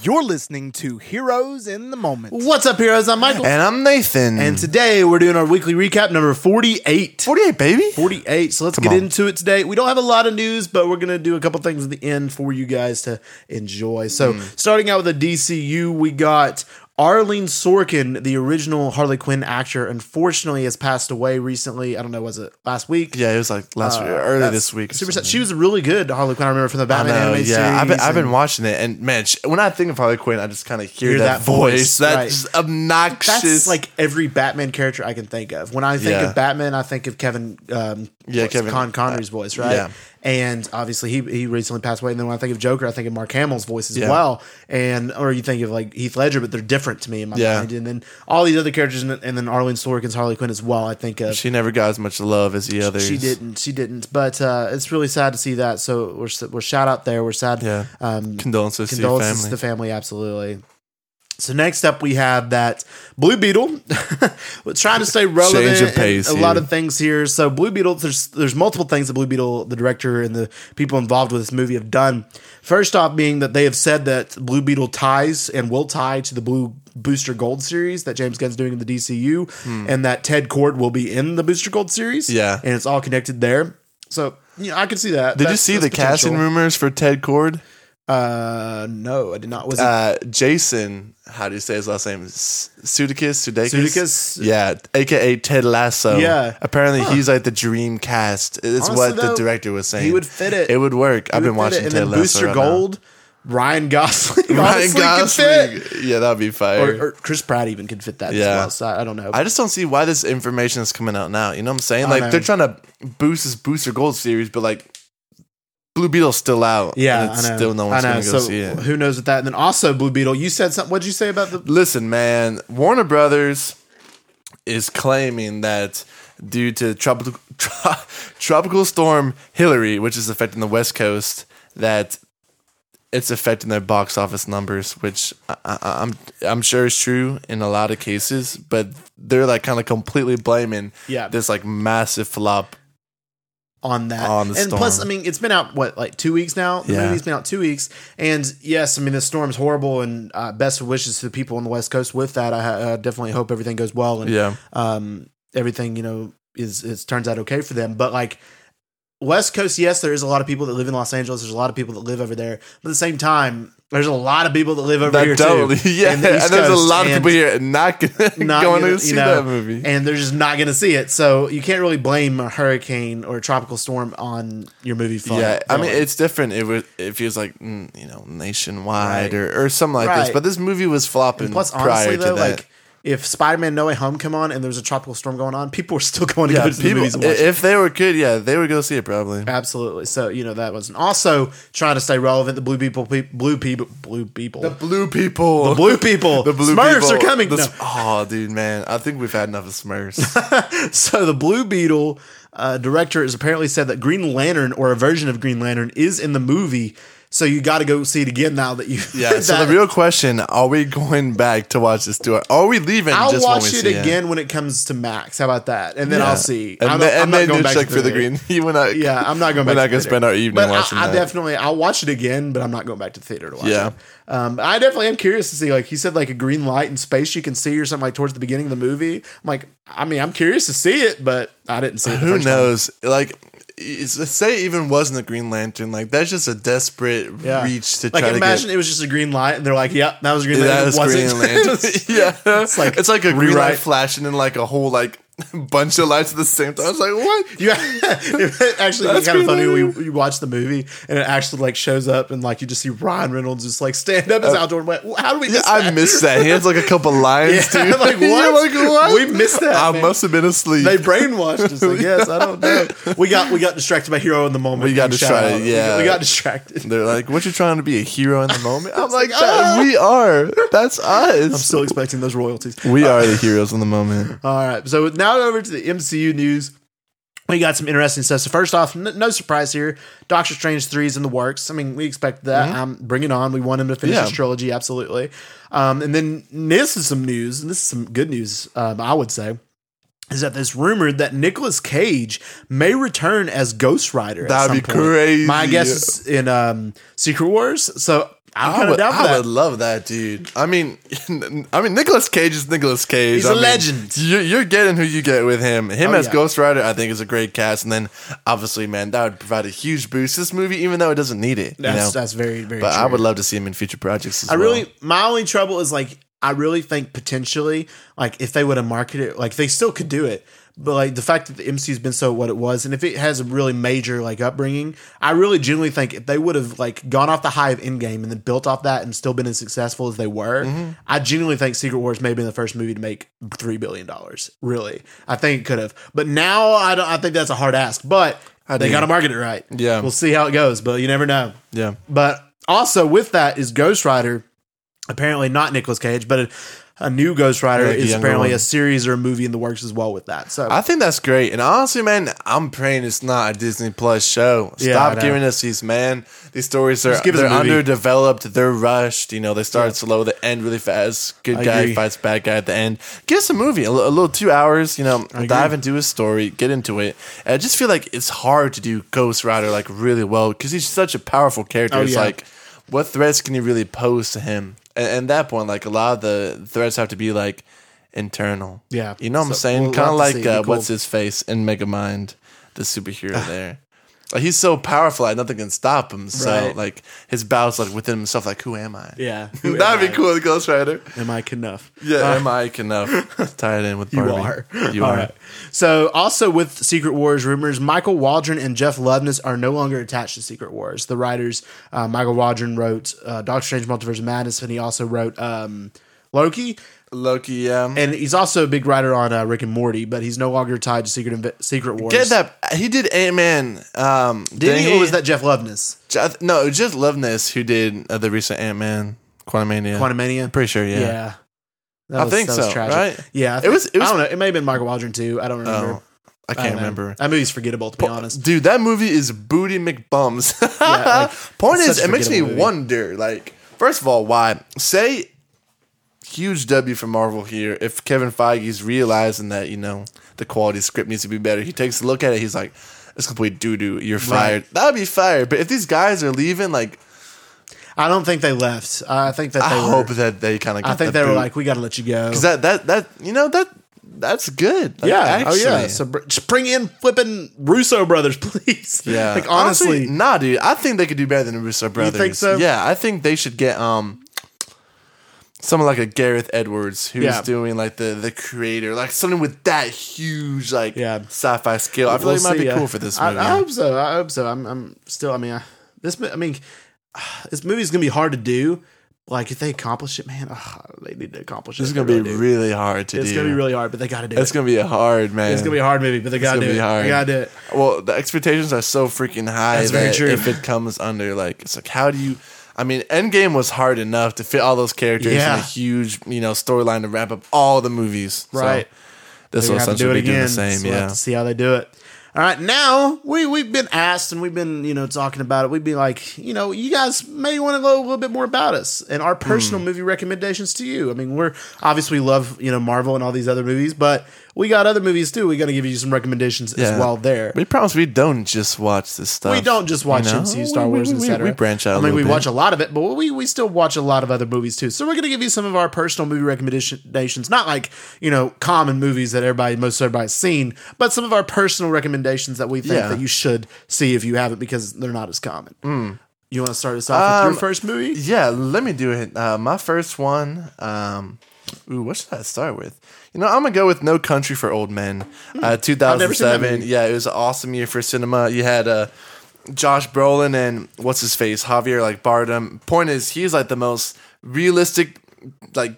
You're listening to Heroes in the Moment. What's up, heroes? I'm Michael. And I'm Nathan. And today we're doing our weekly recap number 48. 48, baby. 48. So let's Come get on. into it today. We don't have a lot of news, but we're going to do a couple things at the end for you guys to enjoy. So, Mm. starting out with the DCU, we got Arlene Sorkin, the original Harley Quinn actor, unfortunately has passed away recently. I don't know, was it last week? Yeah, it was like last week, early Uh, this week. Super sad. She was really good Harley Quinn. I remember from the Batman know, animated yeah, series. I've been, I've been watching it, and man, sh- when I think of Harley Quinn, I just kind of hear, Hear that, that voice, voice. That's right. obnoxious. That's like every Batman character I can think of. When I think Yeah. of Batman, I think of Kevin, um, Yeah, Kevin- Con Conroy's voice, right? yeah. And obviously, he he recently passed away. And then when I think of Joker, I think of Mark Hamill's voice as Yeah. well. And or you think of like Heath Ledger, but they're different to me in my Yeah. mind. And then all these other characters, and, and then Arlene Sorkin's Harley Quinn as well. I think of. she never got as much love as the others. She didn't. She didn't. But uh, it's really sad to see that. So we're we're shout out there. We're sad. Yeah. Um, Condolences, condolences to to the family. family absolutely so next up we have that blue beetle we're trying to stay relevant Change of pace a lot of things here so blue beetle there's there's multiple things that blue beetle the director and the people involved with this movie have done first off being that they have said that blue beetle ties and will tie to the blue booster gold series that james gunn's doing in the dcu and that ted kord will be in the booster gold series Hmm. Yeah. and it's all connected there so know, I can see that. Did you see that's the casting rumors for Ted Kord? Uh, no, I did not. Was it Uh, Jason, how do you say his last name? S- Sudeikis? Sudeikis? Sudeikis? Yeah, aka Ted Lasso. Yeah. Apparently he's like the dream cast. It's Honestly, what though, the director was saying. he would fit it. It would work. I've He been watching it. and Ted then Lasso Booster right now. Gold, Ryan Gosling, Ryan Gosling. Yeah, that'd be fire. Or, or Chris Pratt even could fit that as Yeah. well. So I don't know. I just don't see why this information is coming out now. You know what I'm saying? Like they're trying to boost this Booster Gold series, but like Blue Beetle's still out. yeah, and it's I know. still no one's gonna go so see it. who knows with that? And then also Blue Beetle. You said something. What did you say about the? Listen, man, Warner Brothers is claiming that due to tropical tro- tropical storm Hilary, which is affecting the West Coast, that it's affecting their box office numbers, which I, I, I'm I'm sure is true in a lot of cases, but they're like kind of completely blaming Yeah. this like massive flop. On that. On and plus, I mean, it's been out what like two weeks now. The Yeah. movie's been out two weeks, and yes, I mean the storm's horrible, and uh, best wishes to the people on the West Coast with that. I uh, definitely hope everything goes well, and Yeah, um, everything you know is is turns out okay for them. But like West Coast, yes, there is a lot of people that live in Los Angeles. There's a lot of people that live over there, but at the same time, there's a lot of people that live over here that totally. too. Yeah, the and there's a lot of people here not, gonna, not going gonna- to see you know, that movie. and they're just not going to see it. So you can't really blame a hurricane or a tropical storm on your movie. Fun, Yeah, I mean it's different. It was it feels like mm, you know nationwide Right. or, or something like this. But this movie was flopping plus prior honestly to though, that. like if Spider-Man: No Way Home come on and there was a tropical storm going on, people were still going to yeah, go to the movies watch it. if they were good, yeah, they would go see it probably. Absolutely. So you know that was and also trying to stay relevant. The blue people, pe- blue people, blue people, the blue people, the blue people, the blue Smurfs people. are coming. The No. Oh, dude, man, I think we've had enough of Smurfs. So the Blue Beetle uh, director has apparently said that Green Lantern or a version of Green Lantern is in the movie. So you got to go see it again now that you. yeah. So the real question: Are we going back to watch this tour? Are we leaving? I'll watch it again when it comes to Max. How about that? And then Yeah. I'll see. and I'm then, not, I'm and then going back check to for the green. You went out. Yeah, I'm not going back. We're not to gonna spend our evening but watching I, I definitely, I'll watch it again, but I'm not going back to the theater to watch Yeah. it. Um, I definitely am curious to see, like he said, like a green light in space you can see or something like towards the beginning of the movie. I'm like, I mean, I'm curious to see it, but I didn't see it. Who first time. knows? Like, say it even wasn't a Green Lantern. Like, that's just a desperate Yeah. reach to like try imagine to get. it was just a green light, and they're like, "Yep, that was a green light." That wasn't. Green Lantern. yeah, It's like it's like a green light flashing in like a whole like bunch of lights at the same time. I was like, what? You it actually That's kind of funny you, you watch the movie and it actually like shows up and like you just see Ryan Reynolds just like stand up as outdoor. Like, how do we? Yeah, Miss I missed that. He has like a couple lines, Yeah, dude. like, what? like, what? We missed that, I man. must have been asleep. They brainwashed us. I guess I don't know. We got we got distracted by Hero in the moment. We got distracted. We- yeah. we got distracted. They're like, what you trying to be a hero in the moment? I'm like, like, "That- ah." we are. That's us. I'm still expecting those royalties. we are the heroes in the moment. All right. So now over to the MCU news. We got some interesting stuff. So first off, n- no surprise here. Doctor Strange three is in the works. I mean, we expect that. Um, bring it on. We want him to finish Mm-hmm. Yeah. his trilogy, absolutely. Um, and then this is some news, and this is some good news. Um, I would say is that there's rumored that Nicolas Cage may return as Ghost Rider. That'd be point. crazy. My guess is in um, Secret Wars. So I'm I would, I would love that, dude. I mean, I mean, Nicolas Cage is Nicolas Cage. He's I a mean, legend. You're, you're getting who you get with him. Him Oh, as yeah. Ghost Rider, I think, is a great cast. And then, obviously, man, that would provide a huge boost to this movie, even though it doesn't need it. you That's know? that's very very. but I would love to see him in future projects. As I well. really, my only trouble is like, I really think potentially, like, if they would have marketed like, they still could do it. But like the fact that the MCU's been so what it was, and if it has a really major like upbringing, I really genuinely think if they would have like gone off the high of Endgame and then built off that and still been as successful as they were, Mm-hmm. I genuinely think Secret Wars may have been the first movie to make three billion dollars. Really, I think it could have. But now I don't. I think that's a hard ask. But they got to market it right. Yeah. we'll see how it goes. But you never know. Yeah. But also with that is Ghost Rider, apparently not Nicolas Cage, but a, a new Ghost Rider Like is apparently one. a series or a movie in the works as well with that. So I think that's great. And honestly, man, I'm praying it's not a Disney Plus show. Stop know. giving us these, man. These stories are a they're underdeveloped. They're rushed. You know, they start slow, they end really fast. Good I guy agree. fights bad guy at the end. Give us a movie, a, little two hours. You know, agree. dive into a story, get into it. And I just feel like it's hard to do Ghost Rider like really well because he's such a powerful character. Oh, it's yeah. like, what threats can you really pose to him? And, and that point, like a lot of the threats have to be like internal. Yeah. you know what I'm saying? we'll kind of like uh, cool. what's his face in Megamind, the superhero there. Like he's so powerful, like nothing can stop him. So Right. like his bouts like within himself, like who am I? yeah, That'd be cool, the Ghost Rider. Am I enough? Yeah, am I enough? Tie it in with You Barbie. are. You All are. right. So, also with Secret Wars rumors, Michael Waldron and Jeff Loveness are no longer attached to Secret Wars. The writers, uh, Michael Waldron wrote uh, Doctor Strange Multiverse of Madness, and he also wrote um, Loki. Loki, yeah. And he's also a big writer on uh, Rick and Morty, but he's no longer tied to Secret Inv- Secret Wars. Get that? He did Ant Man. Um, Did he, or was that Jeff Loveness? Ju- No, it was just Loveness who did uh, the recent Ant Man, Quantumania. Quantumania? Pretty sure, yeah. Yeah. That I was- think so, tragic. right? Yeah, I It was- it was- I don't know. It may have been Michael Waldron too. I don't remember. Oh, I I can't know. remember. That movie's forgettable, to be honest. Dude, that movie is booty McBums. like, Point is, it makes me movie. wonder. Like, first of all, why say huge W for Marvel here? If Kevin Feige's realizing that you know the quality of script needs to be better, he takes a look at it. He's like, "It's complete doo doo. You're fired." That would be fired. But if these guys are leaving, like, I don't think they left. I think that they I were. hope that they kind of. I think they were like, we got to let you go. because that that that you know that that's good. Like, yeah. actually. Oh yeah. So br- just bring in flipping Russo brothers, please. Yeah. Like honestly, nah, dude. I think they could do better than the Russo brothers. think so? Yeah, I think they should get um someone like a Gareth Edwards who's Yeah. doing like the the creator, like something with that huge like Yeah. sci-fi skill. I feel we'll like it might see, be uh, cool for this I, movie. I hope so. I hope so. I'm. I'm still. I mean, I, this. I mean, this movie's gonna be hard to do. Like if they accomplish it, man, ugh, they need to accomplish it. this is gonna They be really really hard to It's do. gonna be really hard, but they got to do It's it. It's gonna be a hard man. It's gonna be a hard movie, but they got to gonna do be it. hard. They got to do it. Well, the expectations are so freaking high That's very that true. if it comes under like it's like how do you I mean, Endgame was hard enough to fit all those characters Yeah. in a huge, you know, storyline to wrap up all the movies. So Right. this They're will gonna have to essentially be doing the same. so we'll have yeah. to see how they do it. All right, now we we've been asked and we've been you know talking about it. We'd be like, you know, you guys may want to know a little bit more about us and our personal Hmm. movie recommendations to you. I mean, we're obviously love you know Marvel and all these other movies, but we got other movies too. We got to give you some recommendations Yeah. as well. There, We promise we don't just watch this stuff. we don't just watch you know? MCU, Star We- Wars, we, and we, etc. we branch out. I a mean, we little bit. watch a lot of it, but we we still watch a lot of other movies too. So we're gonna give you some of our personal movie recommendations, not like you know common movies that everybody most everybody's seen, but some of our personal recommendations that we think Yeah. that you should see if you haven't because they're not as common. You want to start us off with Hmm. Um, your first movie? Yeah, let me do it. Uh, my first one. Um, ooh, what should I start with? You know, I'm gonna go with No Country for Old Men. Uh, Hmm. never seen that 2007. Yeah, it was an awesome year for cinema. You had uh, Josh Brolin and what's his face, Javier like Bardem. Point is, he's like the most realistic, like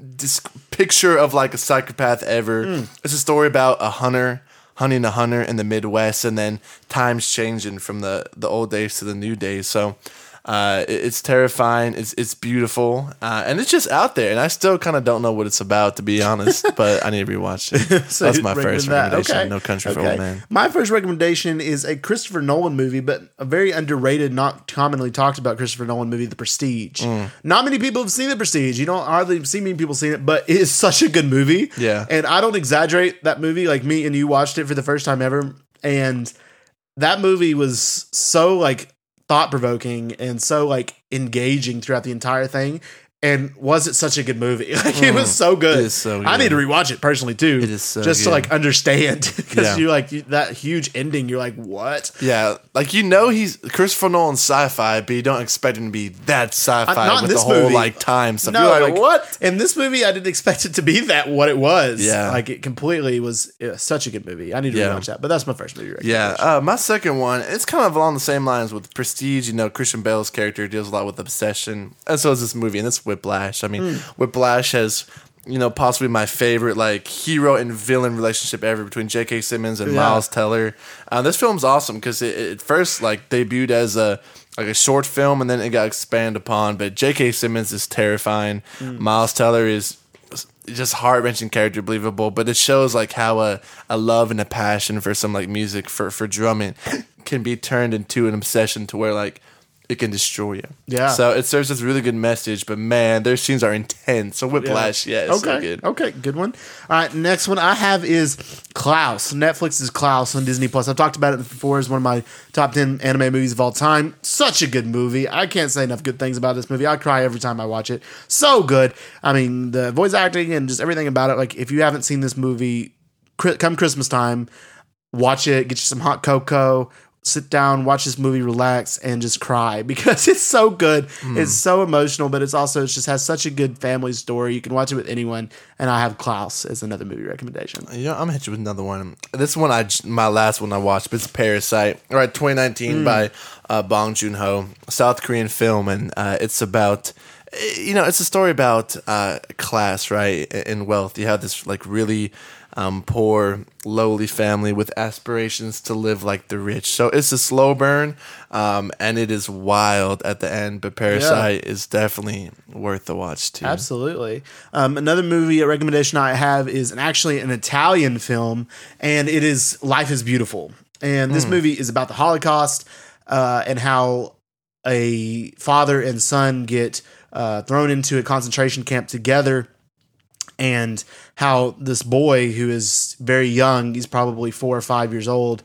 this picture of like a psychopath ever. Hmm. It's a story about a hunter hunting a hunter in the Midwest, and then times changing from the the old days to the new days. So. Uh, it's terrifying. It's it's beautiful, uh, and it's just out there. And I still kind of don't know what it's about, to be honest. but I need to rewatch it. So That's my first that. recommendation. Okay. No Country for Old Men. My first recommendation is a Christopher Nolan movie, but a very underrated, not commonly talked about Christopher Nolan movie, The Prestige. Mm. Not many people have seen The Prestige. You don't hardly see many people seen it, but it is such a good movie. Yeah. And I don't exaggerate that movie. Like me and you watched it for the first time ever, and that movie was so like thought provoking and so like engaging throughout the entire thing. And was it such a good movie? Like it was so good. Mm. It is so I need good. to rewatch it personally too. It is so just to good. like understand because Yeah. you like you, that huge ending. You're like, what? Yeah, like you know he's Christopher Nolan sci-fi, but you don't expect him to be that sci-fi Uh, not with this the whole movie. like time stuff. No, You're like, what? In this movie, I didn't expect it to be that what it was. Yeah. like it completely was uh, such a good movie. I need to Yeah. rewatch that. But that's my first movie. Yeah, recommendation. uh, my second one, it's kind of along the same lines with Prestige. You know, Christian Bale's character deals a lot with obsession, and so is this movie, and it's Whiplash. I mean, Whiplash has, you know, possibly my favorite like hero and villain relationship ever between J.K. Simmons and Yeah. Miles Teller. Uh, this film's awesome because it, it first like debuted as a like a short film, and then it got expanded upon. But J.K. Simmons is terrifying. Miles Teller is just heart wrenching character, believable. But it shows like how a, a love and a passion for some like music for for drumming can be turned into an obsession to where like it can destroy you. Yeah. So it serves as a really good message. But man, their scenes are intense. So Whiplash, yeah, it's okay. so good. Okay. Good one. All right. Next one I have is Klaus. Netflix's Klaus on Disney Plus. I've talked about it before. It's one of my top ten anime movies of all time. Such a good movie. I can't say enough good things about this movie. I cry every time I watch it. So good. I mean, the voice acting and just everything about it. Like, if you haven't seen this movie, come Christmas time, watch it. Get you some hot cocoa. Sit down, watch this movie, relax, and just cry because it's so good. It's so emotional, but it's also it just has such a good family story. You can watch it with anyone. And I have Klaus as another movie recommendation. Yeah, I'm gonna hit you with another one. This one, I my last one I watched, but it's Parasite. All right, 2019 by uh, Bong Joon Ho, South Korean film, and uh, it's about, eh, you know, it's a story about uh, class, right, and wealth. You have this like really um, poor, lowly family with aspirations to live like the rich. So it's a slow burn, um, and it is wild at the end. But Parasite is definitely worth the watch too. Absolutely. Um, another movie recommendation I have is an, actually an Italian film, and it is Life is Beautiful. And this movie is about the Holocaust uh, and how a father and son get uh, thrown into a concentration camp together and how this boy who is very young, he's probably four or five years old,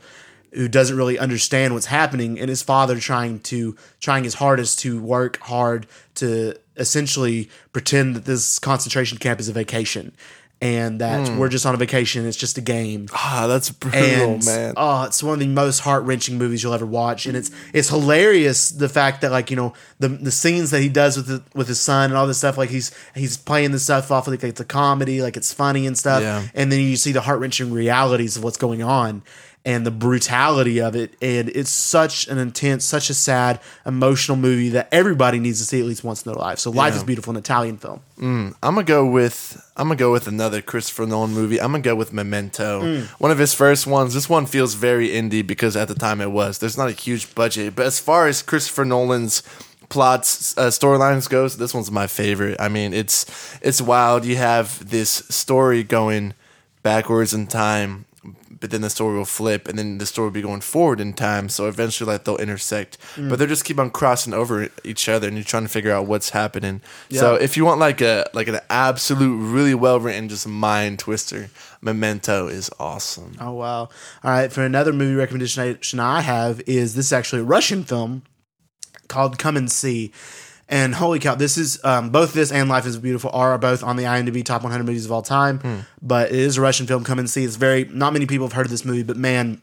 who doesn't really understand what's happening, and his father trying to trying his hardest to work hard to essentially pretend that this concentration camp is a vacation. And that we're just on a vacation. It's just a game Ah, that's brutal, and man. oh, it's one of the most heart wrenching movies you'll ever watch, and it's it's hilarious the fact that like you know the the scenes that he does with the, with his son and all this stuff like he's he's playing this stuff off like it's a comedy like it's funny and stuff, Yeah. and then you see the heart wrenching realities of what's going on and the brutality of it, and it's such an intense, such a sad, emotional movie that everybody needs to see at least once in their life. So, Life is Beautiful, an Italian film. I'm gonna go with I'm gonna go with another Christopher Nolan movie. I'm gonna go with Memento. One of his first ones. This one feels very indie because at the time it was. There's not a huge budget, but as far as Christopher Nolan's plots uh, storylines goes, this one's my favorite. I mean, it's it's wild. You have this story going backwards in time. But then the story will flip, and then the story will be going forward in time. So eventually, like they'll intersect, mm. but they'll just keep on crossing over each other, and you're trying to figure out what's happening. So if you want like a like an absolute really well written just mind twister, Memento is awesome. Oh wow! All right, for another movie recommendation I have is this is actually a Russian film called Come and See. And holy cow, this is um, both this and Life is Beautiful are both on the IMDb top 100 movies of all time. But it is a Russian film. Come and see. It's very not many people have heard of this movie, but man,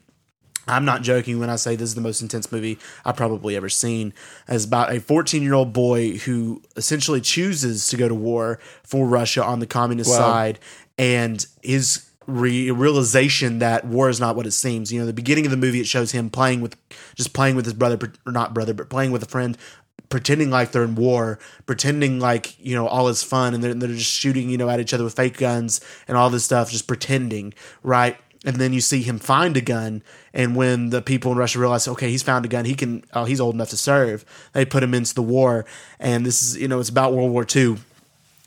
I'm not joking when I say this is the most intense movie I've probably ever seen. It's about a 14 year old boy who essentially chooses to go to war for Russia on the communist Wow. side, and his re- realization that war is not what it seems. You know, the beginning of the movie it shows him playing with just playing with his brother, or not brother, but playing with a friend. Pretending like they're in war, pretending like you know all is fun, and they're, they're just shooting you know at each other with fake guns and all this stuff, just pretending, right? and then you see him find a gun and when the people in russia realize okay he's found a gun he can oh he's old enough to serve they put him into the war and this is you know it's about world war ii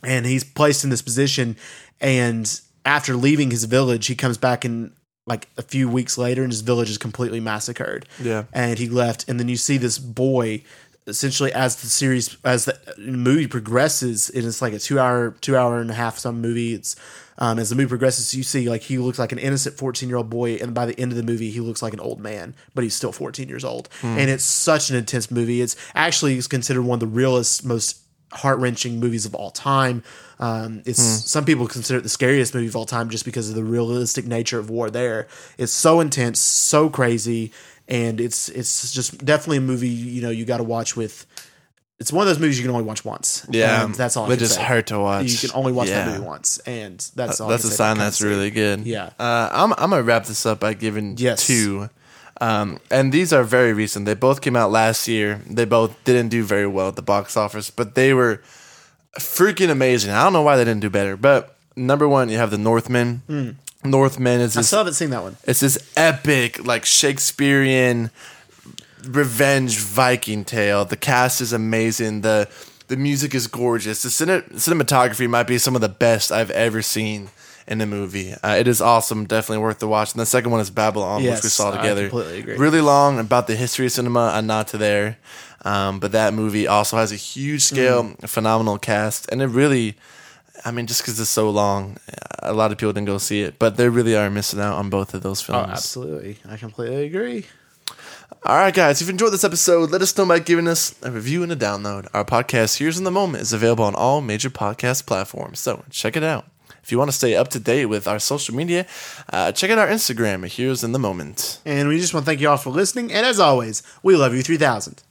and he's placed in this position and after leaving his village he comes back and like a few weeks later and his village is completely massacred Yeah. and he left and then you see this boy essentially as the series as the movie progresses, and it's like a two hour two hour and a half some movie. It's um, as the movie progresses, you see like he looks like an innocent fourteen year old boy, and by the end of the movie, he looks like an old man, but he's still fourteen years old. And it's such an intense movie. It's actually is considered one of the realest, most heart wrenching movies of all time. Um, it's some people consider it the scariest movie of all time just because of the realistic nature of war. There, it's so intense, so crazy, and it's it's just definitely a movie you know you got to watch with. It's one of those movies you can only watch once. Yeah, that's all. I They can just hurt to watch. You can only watch Yeah. that movie once, and that's all. That's a sign that's really good. Yeah. Uh, I'm I'm gonna wrap this up by giving Yes. two. Um, and these are very recent. They both came out last year. They both didn't do very well at the box office, but they were freaking amazing. I don't know why they didn't do better. But number one, you have the Northman. Northmen is I still haven't seen that one. it's this epic, like Shakespearean revenge Viking tale. The cast is amazing. The the music is gorgeous. The cine- cinematography might be some of the best I've ever seen in the movie. Uh, it is awesome. Definitely worth the watch. And the second one is Babylon, which we Yes, saw I together. completely agree. Really long about the history of cinema. I'm not to there. Um, but that movie also has a huge scale, Mm. phenomenal cast, and it really. I mean, just because it's so long, a lot of people didn't go see it, but they really are missing out on both of those Oh, films. absolutely. I completely agree. All right, guys, if you enjoyed this episode, let us know by giving us a review and a download. Our podcast, Heroes in the Moment, is available on all major podcast platforms, so check it out. If you want to stay up to date with our social media, uh, check out our Instagram at Heroes in the Moment. And we just want to thank you all for listening. And as always, we love you 3000.